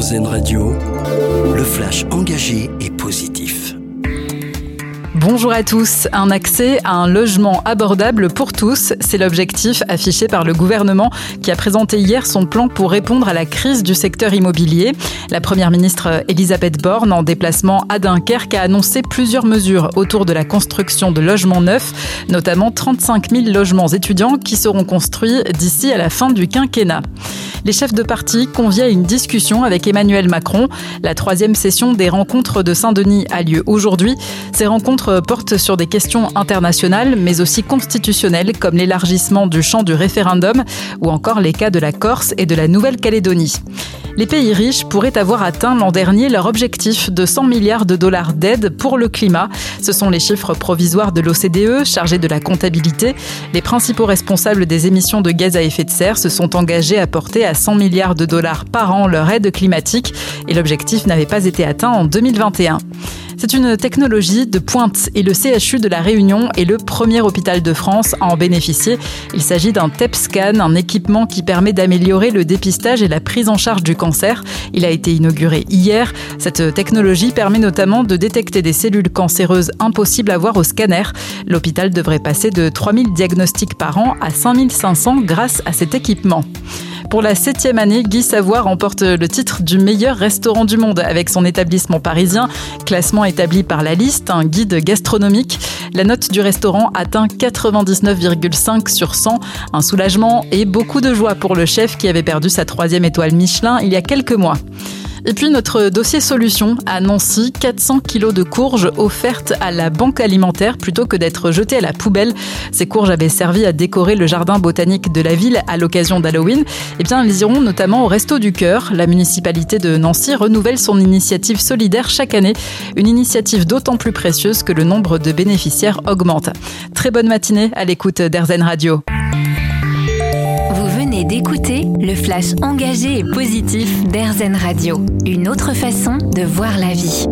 Radio, le flash engagé et positif. Bonjour à tous. Un accès à un logement abordable pour tous, c'est l'objectif affiché par le gouvernement qui a présenté hier son plan pour répondre à la crise du secteur immobilier. La première ministre Elisabeth Borne, en déplacement à Dunkerque, a annoncé plusieurs mesures autour de la construction de logements neufs, notamment 35 000 logements étudiants qui seront construits d'ici à la fin du quinquennat. Les chefs de parti conviennent à une discussion avec Emmanuel Macron. La troisième session des rencontres de Saint-Denis a lieu aujourd'hui. Ces rencontres portent sur des questions internationales, mais aussi constitutionnelles, comme l'élargissement du champ du référendum ou encore les cas de la Corse et de la Nouvelle-Calédonie. Les pays riches pourraient avoir atteint l'an dernier leur objectif de 100 milliards de dollars d'aide pour le climat. Ce sont les chiffres provisoires de l'OCDE chargés de la comptabilité. Les principaux responsables des émissions de gaz à effet de serre se sont engagés à porter à 100 milliards de dollars par an leur aide climatique et l'objectif n'avait pas été atteint en 2021. C'est une technologie de pointe et le CHU de la Réunion est le premier hôpital de France à en bénéficier. Il s'agit d'un TEP scan, un équipement qui permet d'améliorer le dépistage et la prise en charge du cancer. Il a été inauguré hier. Cette technologie permet notamment de détecter des cellules cancéreuses impossibles à voir au scanner. L'hôpital devrait passer de 3000 diagnostics par an à 5500 grâce à cet équipement. Pour la septième année, Guy Savoie remporte le titre du meilleur restaurant du monde avec son établissement parisien, classement établi par la liste, un guide gastronomique. La note du restaurant atteint 99,5 sur 100, un soulagement et beaucoup de joie pour le chef qui avait perdu sa troisième étoile Michelin il y a quelques mois. Et puis notre dossier solution à Nancy, 400 kilos de courges offertes à la banque alimentaire plutôt que d'être jetées à la poubelle. Ces courges avaient servi à décorer le jardin botanique de la ville à l'occasion d'Halloween. Eh bien, elles iront notamment au Resto du Cœur. La municipalité de Nancy renouvelle son initiative solidaire chaque année. Une initiative d'autant plus précieuse que le nombre de bénéficiaires augmente. Très bonne matinée à l'écoute d'Airzen Radio d'écouter le flash engagé et positif d'Airzen Radio. Une autre façon de voir la vie.